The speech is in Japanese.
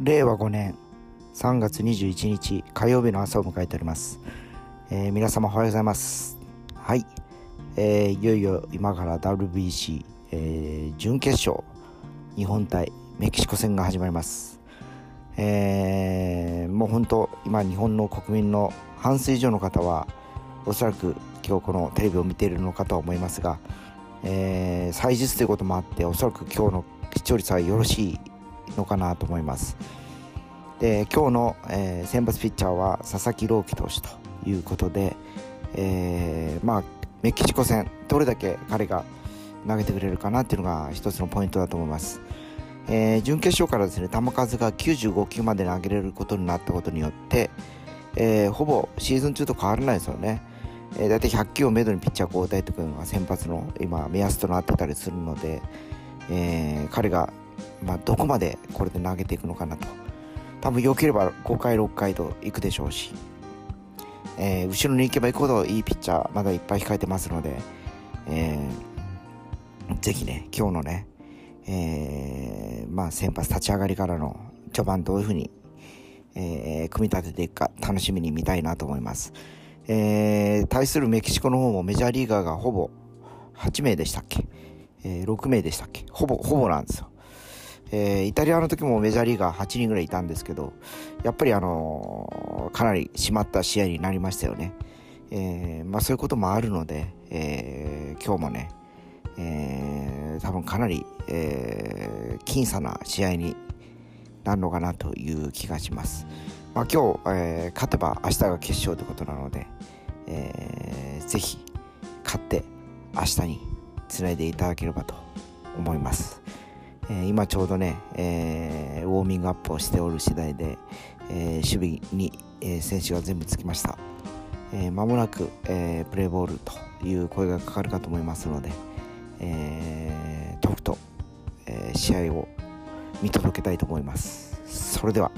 令和5年3月21日火曜日の朝を迎えております、えー、皆様おはようございます。はい、えー、いよいよ今から WBC、えー、準決勝日本対メキシコ戦が始まります。えー、もう本当今日本の国民の半数以上の方はおそらく今日このテレビを見ているのかと思いますが、えー、祭日ということもあっておそらく今日の視聴率はよろしいのかなと思います。で今日の、えー、先発ピッチャーは佐々木朗希投手ということで、えー、まあメキシコ戦どれだけ彼が投げてくれるかなっていうのが一つのポイントだと思います、えー、準決勝からですね球数が95球まで投げれることになったことによって、えー、ほぼシーズン中と変わらないですよね、えー、大体100球をめどにピッチャー交代というのが先発の今目安となってたりするので、えー、彼がまあ、どこまでこれで投げていくのかなと。多分良ければ5回6回といくでしょうし、えー、後ろに行けば行くほどいいピッチャーまだいっぱい控えてますので、えー、ぜひね今日のね、えー、まあ、先発立ち上がりからの序盤どういうふうに、えー、組み立てていくか楽しみに見たいなと思います、えー、対するメキシコの方もメジャーリーガーがほぼ8名でしたっけ、えー、6名でしたっけ？ほぼほぼなんですえー、イタリアの時もメジャーリーガー8人ぐらいいたんですけど、やっぱりあのー、かなり締まった試合になりましたよね。えー、まあそういうこともあるので、え今日もね、え多分かなり、え僅差な試合になるのかなという気がします。まあ、今日、え勝てば明日が決勝ということなので、えー、ぜひ勝って明日につないでいただければと思います。え、今ちょうどね、えー、ウォーミングアップをしておる次第で、えー、守備に、え選手が全部つきました。え間もなく、えプレーボールという声がかかるかと思いますので、えー、とくと、え試合を見届けたいと思います。それでは。